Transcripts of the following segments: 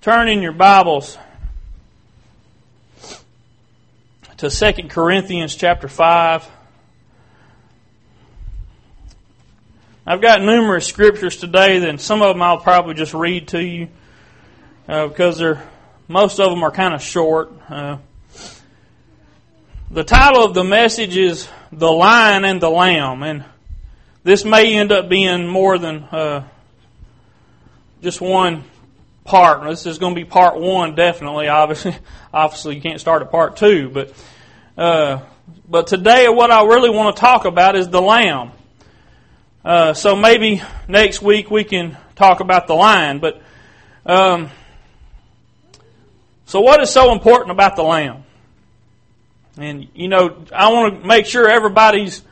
turn in your Bibles to 2 Corinthians chapter 5. I've got numerous scriptures today, and some of them I'll probably just read to you uh, because they're most of them are kind of short. Uh, the title of the message is "The Lion and the Lamb," and this may end up being more than uh, just one part. This is going to be part one, definitely. Obviously, obviously, you can't start at part two, but uh, but today, what I really want to talk about is the lamb. Uh, so maybe next week we can talk about the lion. But um, so, what is so important about the lamb? And you know, I want to make sure everybody's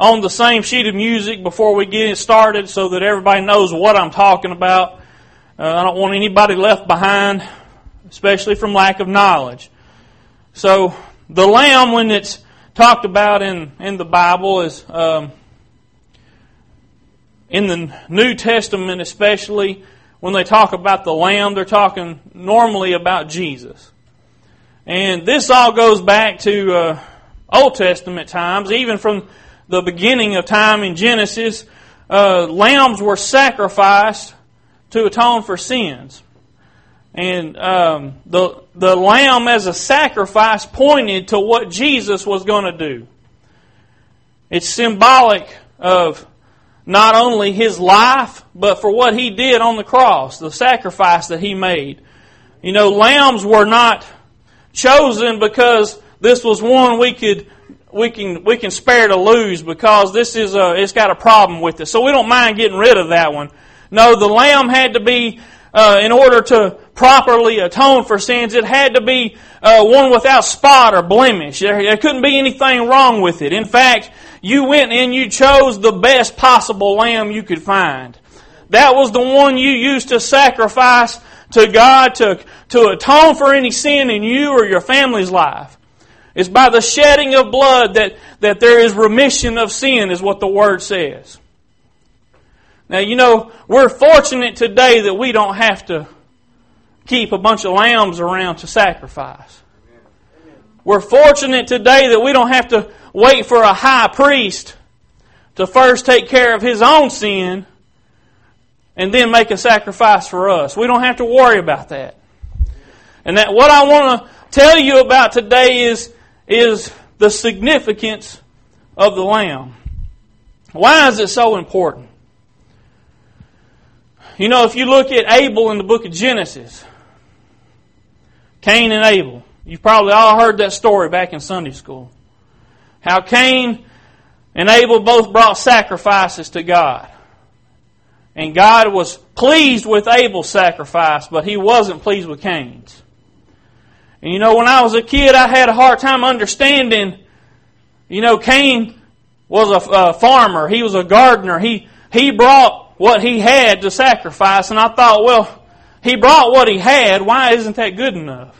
on the same sheet of music before we get started, so that everybody knows what I'm talking about. Uh, I don't want anybody left behind, especially from lack of knowledge. So, the lamb, when it's talked about in, in the Bible, is um, in the New Testament, especially when they talk about the lamb, they're talking normally about Jesus. And this all goes back to uh, Old Testament times, even from the beginning of time in Genesis. Uh, lambs were sacrificed to atone for sins. And um, the the lamb as a sacrifice pointed to what Jesus was going to do. It's symbolic of not only his life, but for what he did on the cross, the sacrifice that he made. You know, lambs were not chosen because this was one we could we can we can spare to lose because this is a it's got a problem with it. So we don't mind getting rid of that one. No, the lamb had to be, uh, in order to properly atone for sins, it had to be uh, one without spot or blemish. There, there couldn't be anything wrong with it. In fact, you went and you chose the best possible lamb you could find. That was the one you used to sacrifice to God to, to atone for any sin in you or your family's life. It's by the shedding of blood that, that there is remission of sin, is what the Word says. Now, you know, we're fortunate today that we don't have to keep a bunch of lambs around to sacrifice. We're fortunate today that we don't have to wait for a high priest to first take care of his own sin and then make a sacrifice for us. We don't have to worry about that. And that what I want to tell you about today is, is the significance of the lamb. Why is it so important? You know, if you look at Abel in the book of Genesis, Cain and Abel, you've probably all heard that story back in Sunday school. How Cain and Abel both brought sacrifices to God. And God was pleased with Abel's sacrifice, but he wasn't pleased with Cain's. And you know, when I was a kid, I had a hard time understanding, you know, Cain was a, a farmer. He was a gardener. He, he brought what he had to sacrifice, and I thought, well, he brought what he had. Why isn't that good enough?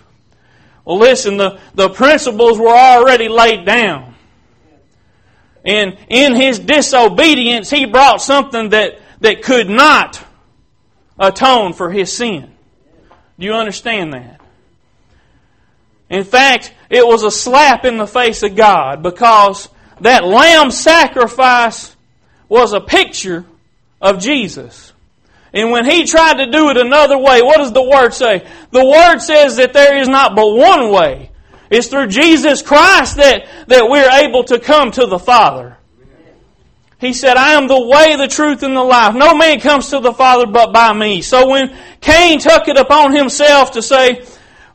Well, listen, the, the principles were already laid down. And in his disobedience, he brought something that, that could not atone for his sin. Do you understand that? In fact, it was a slap in the face of God because that lamb sacrifice was a picture of Jesus. And when he tried to do it another way, what does the Word say? The Word says that there is not but one way. It's through Jesus Christ that, that we're able to come to the Father. He said, I am the way, the truth, and the life. No man comes to the Father but by me. So when Cain took it upon himself to say,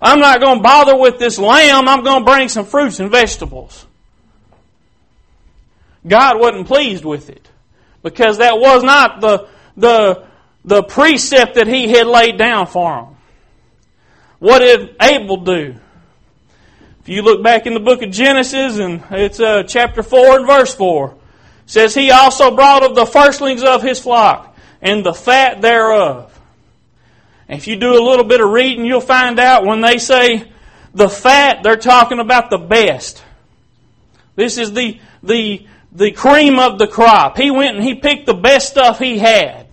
I'm not going to bother with this lamb, I'm going to bring some fruits and vegetables. God wasn't pleased with it because that was not the, the, the precept that he had laid down for him. What did Abel do? If you look back in the book of Genesis, and it's uh, chapter 4 and verse 4, says, He also brought of the firstlings of his flock, and the fat thereof. And if you do a little bit of reading, you'll find out when they say the fat, they're talking about the best. This is the, the the cream of the crop. He went and he picked the best stuff he had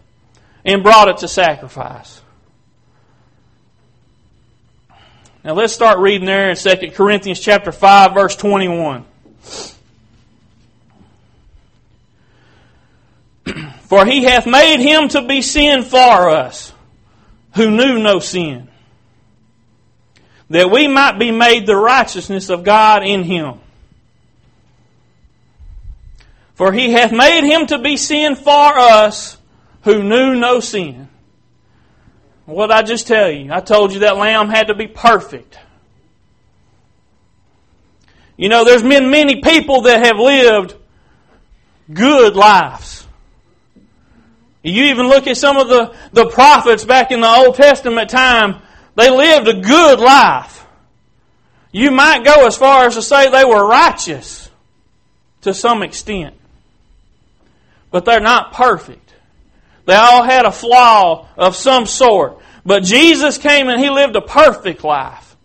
and brought it to sacrifice. Now let's start reading there in 2 Corinthians chapter 5 verse 21. For he hath made him to be sin for us, who knew no sin, that we might be made the righteousness of God in him. For he hath made him to be sin for us, who knew no sin. What I just tell you? I told you that lamb had to be perfect. You know, there's been many people that have lived good lives. You even look at some of the, the prophets back in the Old Testament time, they lived a good life. You might go as far as to say they were righteous to some extent. But they're not perfect. They all had a flaw of some sort. But Jesus came and He lived a perfect life.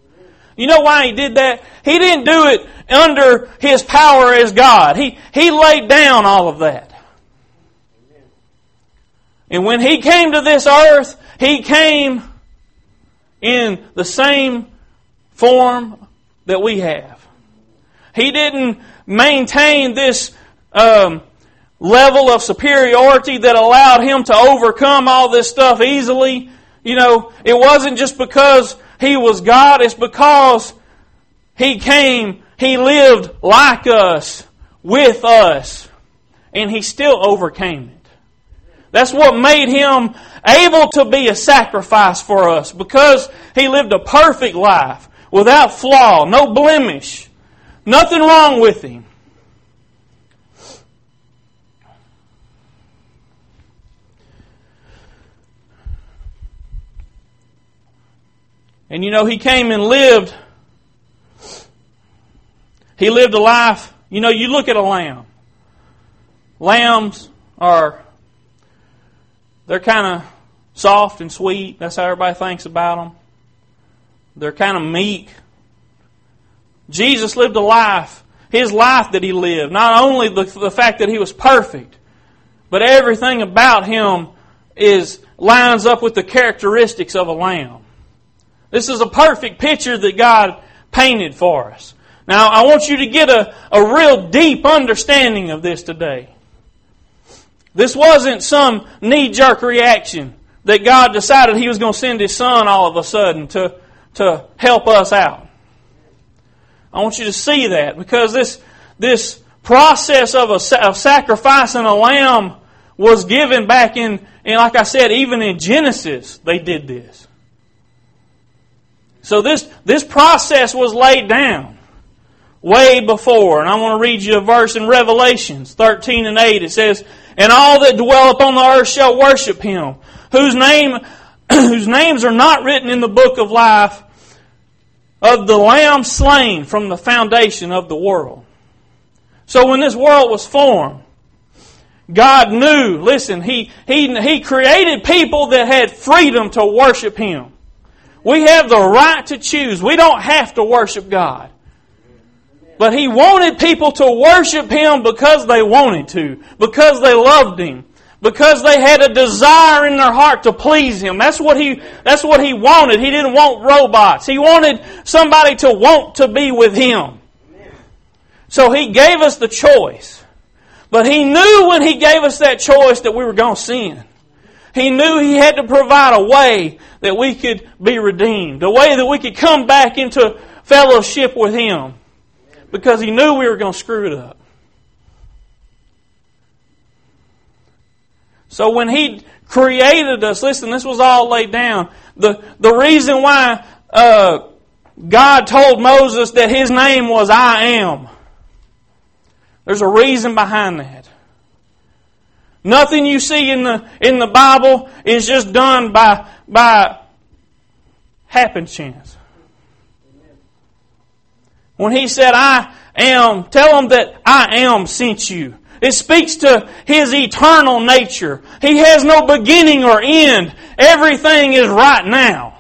You know why He did that? He didn't do it under His power as God. He, he laid down all of that. And when He came to this earth, He came in the same form that we have. He didn't maintain this um, level of superiority that allowed him to overcome all this stuff easily. You know, it wasn't just because he was God, it's because he came, he lived like us, with us, and he still overcame it. That's what made him able to be a sacrifice for us because he lived a perfect life without flaw, no blemish, nothing wrong with him. And you know, he came and lived. He lived a life. You know, you look at a lamb. Lambs are, they're kind of soft and sweet. That's how everybody thinks about them. They're kind of meek. Jesus lived a life, his life that he lived. Not only the, the fact that he was perfect, but everything about him is lines up with the characteristics of a lamb. This is a perfect picture that God painted for us. Now, I want you to get a, a real deep understanding of this today. This wasn't some knee jerk reaction that God decided He was going to send His Son all of a sudden to, to help us out. I want you to see that because this, this process of, a, of sacrificing a lamb was given back in, and like I said, even in Genesis, they did this. So this, this process was laid down way before. And I want to read you a verse in Revelations 13 and 8. It says, And all that dwell upon the earth shall worship him, whose name, whose names are not written in the book of life of the Lamb slain from the foundation of the world. So when this world was formed, God knew, listen, He, He, He created people that had freedom to worship Him. We have the right to choose. We don't have to worship God. But He wanted people to worship Him because they wanted to, because they loved Him, because they had a desire in their heart to please Him. That's what He, that's what He wanted. He didn't want robots. He wanted somebody to want to be with Him. So He gave us the choice. But He knew when He gave us that choice that we were going to sin. He knew He had to provide a way that we could be redeemed, a way that we could come back into fellowship with Him because He knew we were going to screw it up. So when He created us, listen, this was all laid down. The, the reason why uh, God told Moses that His name was I am, there's a reason behind that. Nothing you see in the, in the Bible is just done by, by happen chance. When he said, I am, tell him that I am sent you. It speaks to his eternal nature. He has no beginning or end. Everything is right now.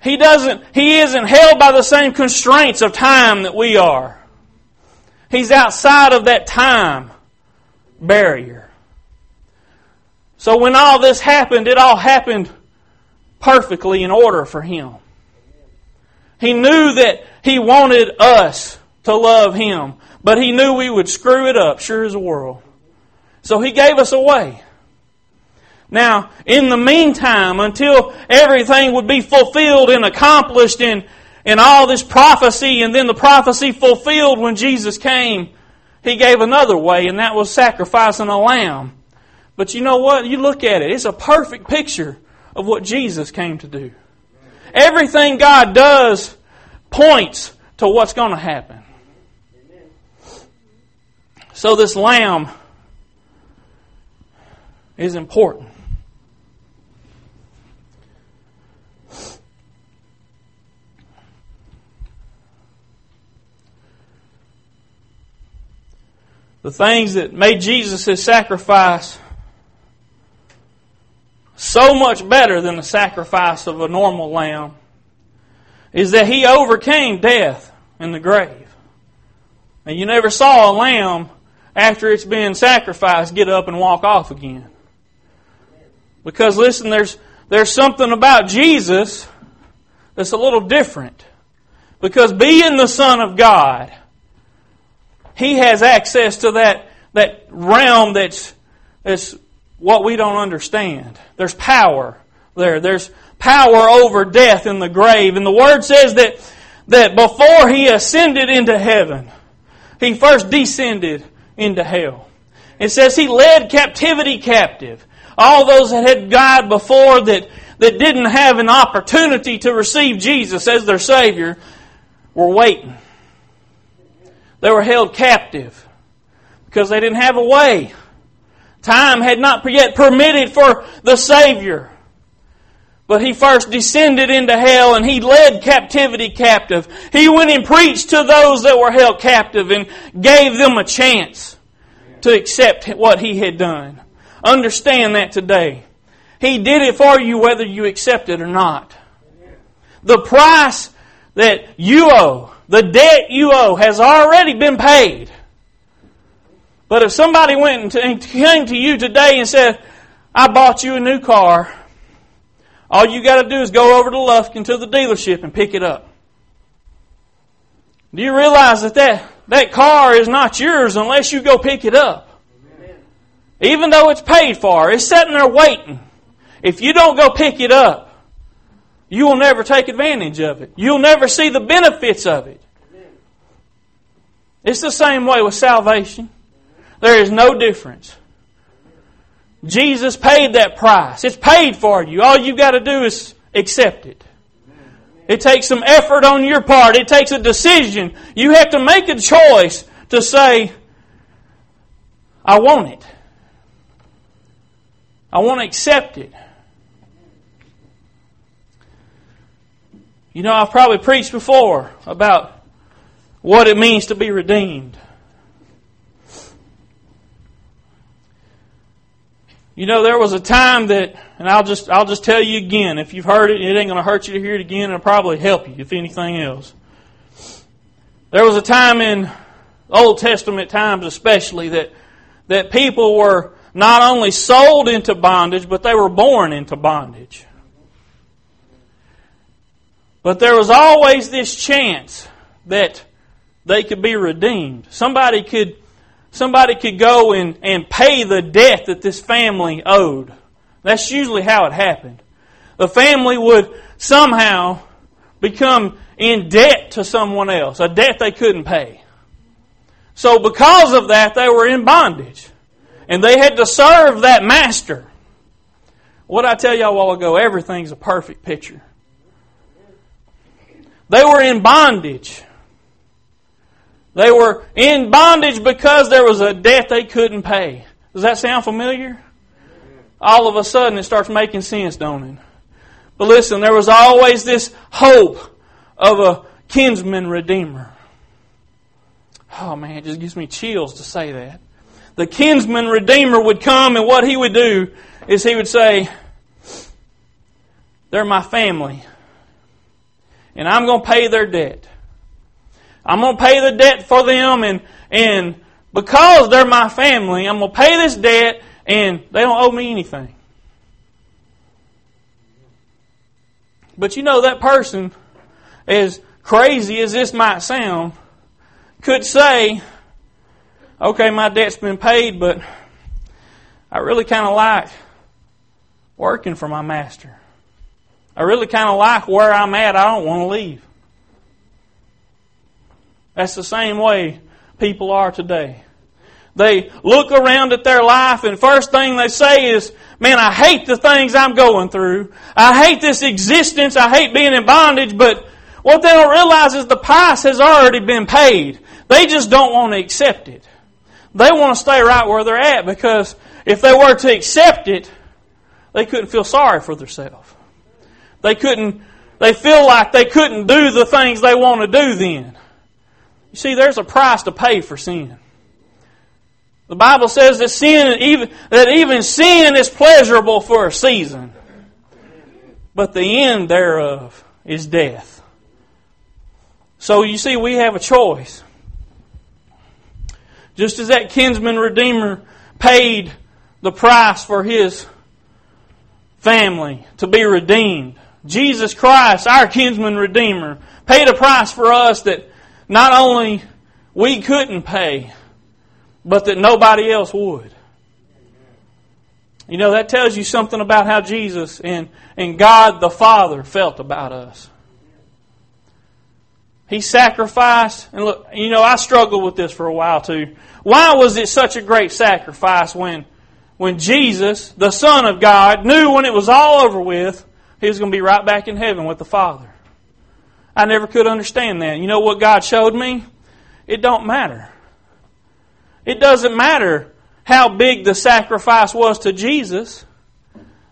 He doesn't, he isn't held by the same constraints of time that we are. He's outside of that time barrier. So when all this happened, it all happened perfectly in order for him. He knew that He wanted us to love Him, but He knew we would screw it up, sure as the world. So He gave us a way. Now, in the meantime, until everything would be fulfilled and accomplished in, in all this prophecy, and then the prophecy fulfilled when Jesus came, He gave another way, and that was sacrificing a lamb. But you know what? You look at it, it's a perfect picture of what Jesus came to do. Everything God does points to what's going to happen. So this lamb is important. The things that made Jesus' sacrifice so much better than the sacrifice of a normal lamb is that he overcame death in the grave. And you never saw a lamb after it's been sacrificed get up and walk off again. Because listen, there's there's something about Jesus that's a little different. Because being the Son of God, He has access to that, that realm that's, that's what we don't understand. There's power there. There's power over death in the grave. And the Word says that, that before He ascended into heaven, He first descended into hell. It says He led captivity captive. All those that had died before that, that didn't have an opportunity to receive Jesus as their Savior were waiting. They were held captive because they didn't have a way Time had not yet permitted for the Savior. But he first descended into hell and he led captivity captive. He went and preached to those that were held captive and gave them a chance to accept what he had done. Understand that today. He did it for you whether you accept it or not. The price that you owe, the debt you owe, has already been paid. But if somebody went and came to you today and said, I bought you a new car, all you got to do is go over to Lufkin to the dealership and pick it up. Do you realize that that, that car is not yours unless you go pick it up? Amen. Even though it's paid for, it's sitting there waiting. If you don't go pick it up, you will never take advantage of it. You'll never see the benefits of it. It's the same way with salvation. There is no difference. Jesus paid that price. It's paid for you. All you've got to do is accept it. It takes some effort on your part. It takes a decision. You have to make a choice to say, I want it. I want to accept it. You know, I've probably preached before about what it means to be redeemed. You know, there was a time that, and I'll just, I'll just tell you again. If you've heard it, it ain't going to hurt you to hear it again. It'll probably help you, if anything else. There was a time in Old Testament times, especially, that that people were not only sold into bondage, but they were born into bondage. But there was always this chance that they could be redeemed. Somebody could somebody could go and, and pay the debt that this family owed. That's usually how it happened. The family would somehow become in debt to someone else, a debt they couldn't pay. So because of that, they were in bondage. And they had to serve that master. What I tell y'all a while ago, everything's a perfect picture. They were in bondage. They were in bondage because there was a debt they couldn't pay. Does that sound familiar? All of a sudden it starts making sense, don't it? But listen, there was always this hope of a kinsman redeemer. Oh man, it just gives me chills to say that. The kinsman redeemer would come and what he would do is he would say, They're my family. And I'm going to pay their debt. I'm going to pay the debt for them and, and because they're my family, I'm going to pay this debt and they don't owe me anything. But you know, that person is crazy as this might sound, could say, okay, my debt's been paid, but I really kind of like working for my master. I really kind of like where I'm at. I don't want to leave. That's the same way people are today. They look around at their life and first thing they say is, man, I hate the things I'm going through. I hate this existence. I hate being in bondage, but what they don't realize is the price has already been paid. They just don't want to accept it. They want to stay right where they're at because if they were to accept it, they couldn't feel sorry for themselves. They couldn't, they feel like they couldn't do the things they want to do then. You see, there's a price to pay for sin. The Bible says that sin, even, that even sin is pleasurable for a season. But the end thereof is death. So you see, we have a choice. Just as that kinsman redeemer paid the price for his family to be redeemed. Jesus Christ, our kinsman redeemer, paid a price for us that not only we couldn't pay, but that nobody else would. You know, that tells you something about how Jesus and, and God the Father felt about us. He sacrificed, and look, you know, I struggled with this for a while too. Why was it such a great sacrifice when when Jesus, the Son of God, knew when it was all over with, he was going to be right back in heaven with the Father. I never could understand that. You know what God showed me? It don't matter. It doesn't matter how big the sacrifice was to Jesus.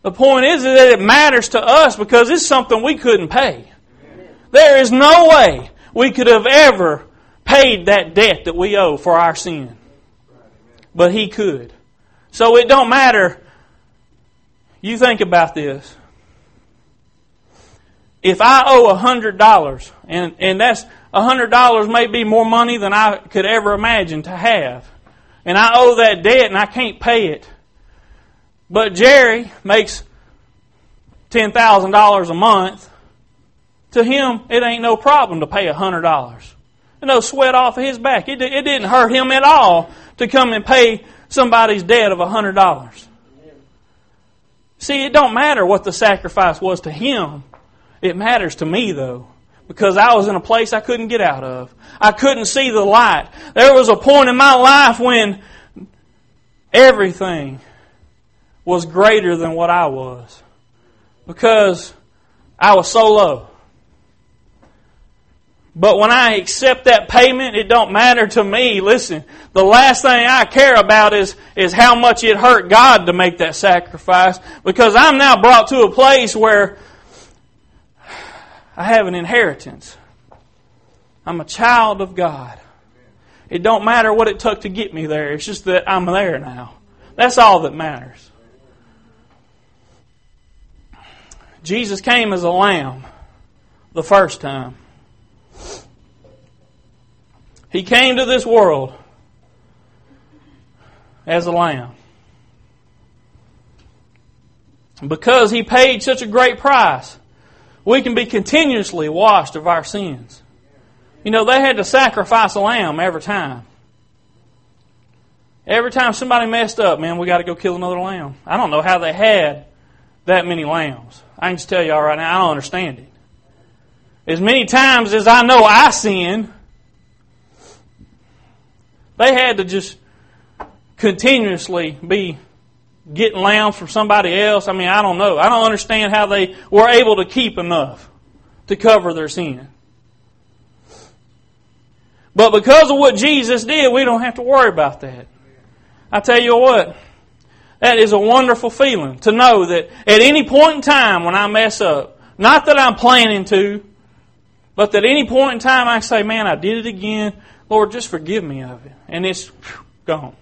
The point is that it matters to us because it's something we couldn't pay. There is no way we could have ever paid that debt that we owe for our sin. But He could. So it don't matter. You think about this. If I owe a hundred dollars, and, and that's a hundred dollars may be more money than I could ever imagine to have, and I owe that debt and I can't pay it, but Jerry makes ten thousand dollars a month, to him it ain't no problem to pay a hundred dollars. No sweat off of his back. It, it didn't hurt him at all to come and pay somebody's debt of a hundred dollars. See, it don't matter what the sacrifice was to him. It matters to me though. Because I was in a place I couldn't get out of. I couldn't see the light. There was a point in my life when everything was greater than what I was. Because I was so low. But when I accept that payment, it don't matter to me. Listen, the last thing I care about is, is how much it hurt God to make that sacrifice. Because I'm now brought to a place where I have an inheritance. I'm a child of God. It don't matter what it took to get me there. It's just that I'm there now. That's all that matters. Jesus came as a lamb the first time. He came to this world as a lamb. Because he paid such a great price, we can be continuously washed of our sins. You know, they had to sacrifice a lamb every time. Every time somebody messed up, man, we got to go kill another lamb. I don't know how they had that many lambs. I can just tell y'all right now, I don't understand it. As many times as I know I sin, they had to just continuously be getting lambs from somebody else. I mean, I don't know. I don't understand how they were able to keep enough to cover their sin. But because of what Jesus did, we don't have to worry about that. I tell you what, that is a wonderful feeling to know that at any point in time when I mess up, not that I'm planning to, but that any point in time I say, man, I did it again. Lord, just forgive me of it. And it's gone.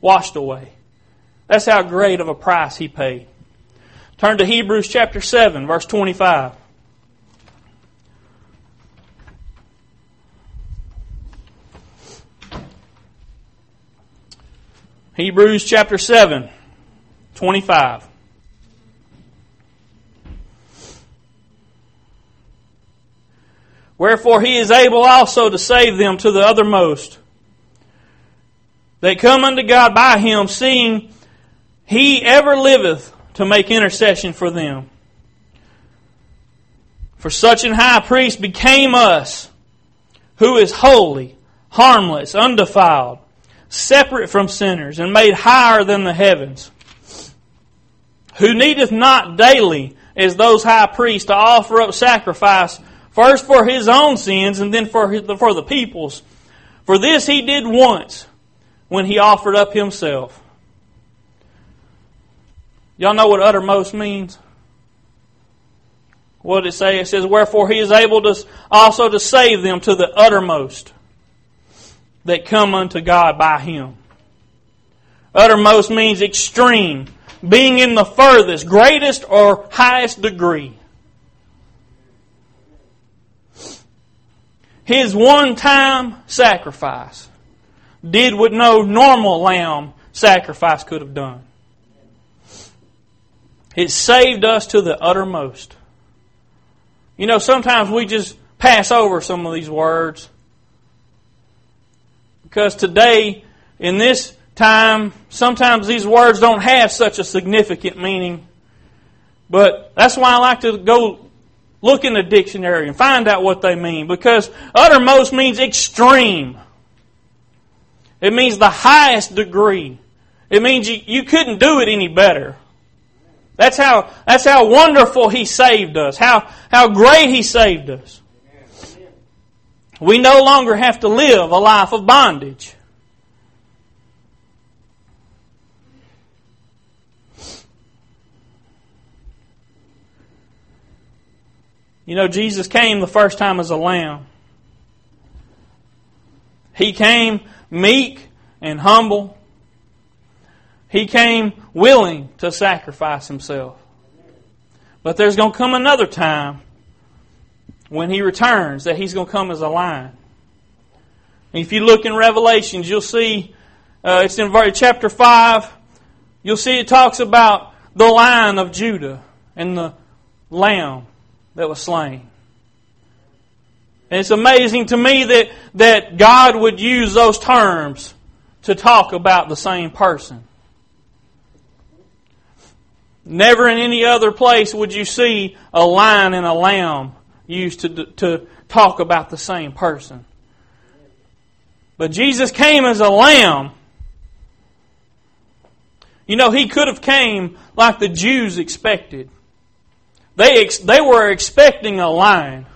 Washed away. That's how great of a price He paid. Turn to Hebrews chapter 7, verse 25. Hebrews chapter 7, 25. Wherefore he is able also to save them to the uttermost. That come unto God by him, seeing he ever liveth to make intercession for them. For such an high priest became us, who is holy, harmless, undefiled, separate from sinners, and made higher than the heavens, who needeth not daily, as those high priests, to offer up sacrifice, first for his own sins, and then for, his, for the people's. For this he did once, when he offered up himself. Y'all know what uttermost means? What did it say? It says, Wherefore he is able to also to save them to the uttermost that come unto God by him. Uttermost means extreme, being in the furthest, greatest, or highest degree. His one time sacrifice did what no normal lamb sacrifice could have done. It saved us to the uttermost. You know, sometimes we just pass over some of these words. Because today, in this time, sometimes these words don't have such a significant meaning. But that's why I like to go look in the dictionary and find out what they mean. Because uttermost means extreme. It means the highest degree. It means you, you couldn't do it any better. That's how, that's how wonderful He saved us, how, how great He saved us. We no longer have to live a life of bondage. You know, Jesus came the first time as a lamb. He came meek and humble. He came willing to sacrifice himself. But there's going to come another time when he returns that he's going to come as a lion. If you look in Revelations, you'll see uh, it's in chapter 5. You'll see it talks about the lion of Judah and the lamb that was slain. And it's amazing to me that, that God would use those terms to talk about the same person. Never in any other place would you see a lion and a lamb used to, to talk about the same person. But Jesus came as a lamb. You know, he could have came like the Jews expected. They, ex- they were expecting a lion.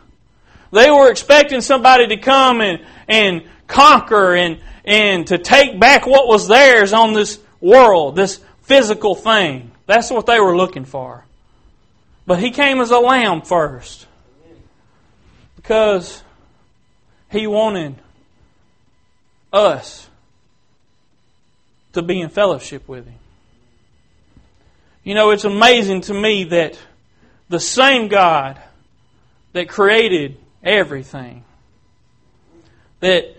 They were expecting somebody to come and, and conquer and, and to take back what was theirs on this world, this physical thing. That's what they were looking for. But he came as a lamb first. Because he wanted us to be in fellowship with him. You know, it's amazing to me that the same God that created everything, that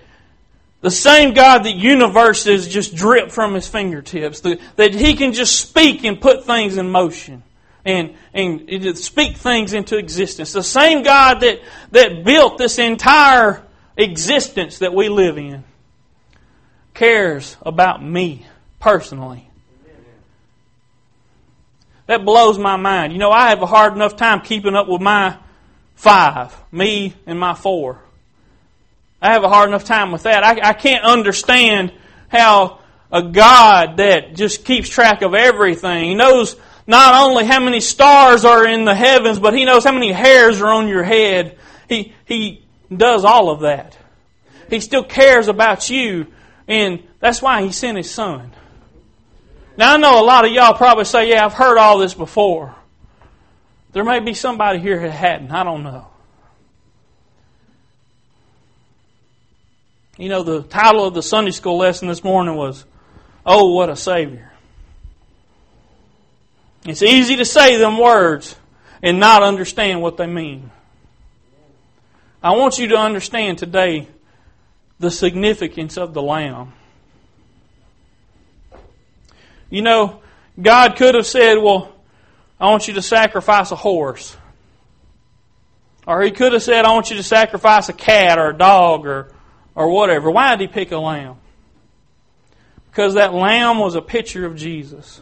the same God that universes just drip from his fingertips, that he can just speak and put things in motion and, and speak things into existence. The same God that, that built this entire existence that we live in cares about me personally. That blows my mind. You know, I have a hard enough time keeping up with my five, me and my four. I have a hard enough time with that. I, I can't understand how a God that just keeps track of everything. He knows not only how many stars are in the heavens, but He knows how many hairs are on your head. He, he does all of that. He still cares about you, and that's why He sent His Son. Now, I know a lot of y'all probably say, Yeah, I've heard all this before. There may be somebody here that hadn't. I don't know. You know, the title of the Sunday school lesson this morning was, Oh, what a Savior. It's easy to say them words and not understand what they mean. I want you to understand today the significance of the Lamb. You know, God could have said, Well, I want you to sacrifice a horse. Or he could have said, I want you to sacrifice a cat or a dog or, or whatever. Why did he pick a lamb? Because that lamb was a picture of Jesus.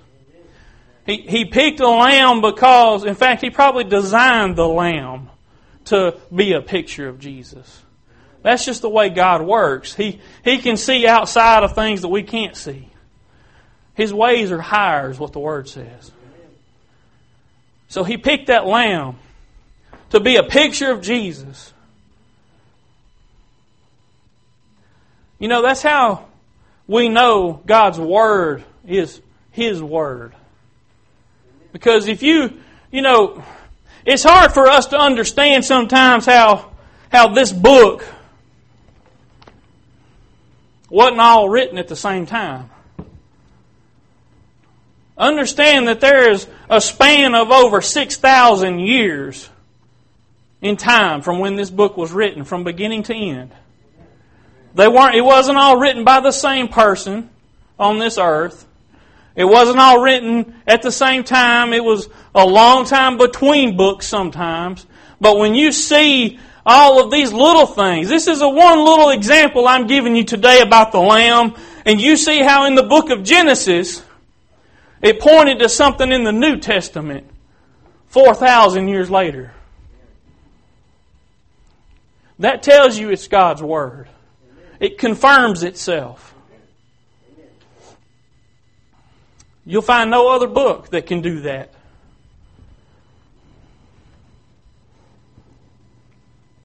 He, he picked a lamb because, in fact, he probably designed the lamb to be a picture of Jesus. That's just the way God works. He, he can see outside of things that we can't see. His ways are higher, is what the Word says. So he picked that lamb to be a picture of Jesus. You know, that's how we know God's Word is His Word. Because if you, you know, it's hard for us to understand sometimes how, how this book wasn't all written at the same time. Understand that there is a span of over 6,000 years in time from when this book was written, from beginning to end. They weren't, it wasn't all written by the same person on this earth. It wasn't all written at the same time. It was a long time between books sometimes. But when you see all of these little things, this is a one little example I'm giving you today about the Lamb. And you see how in the book of Genesis, it pointed to something in the New Testament 4,000 years later. That tells you it's God's Word. It confirms itself. You'll find no other book that can do that.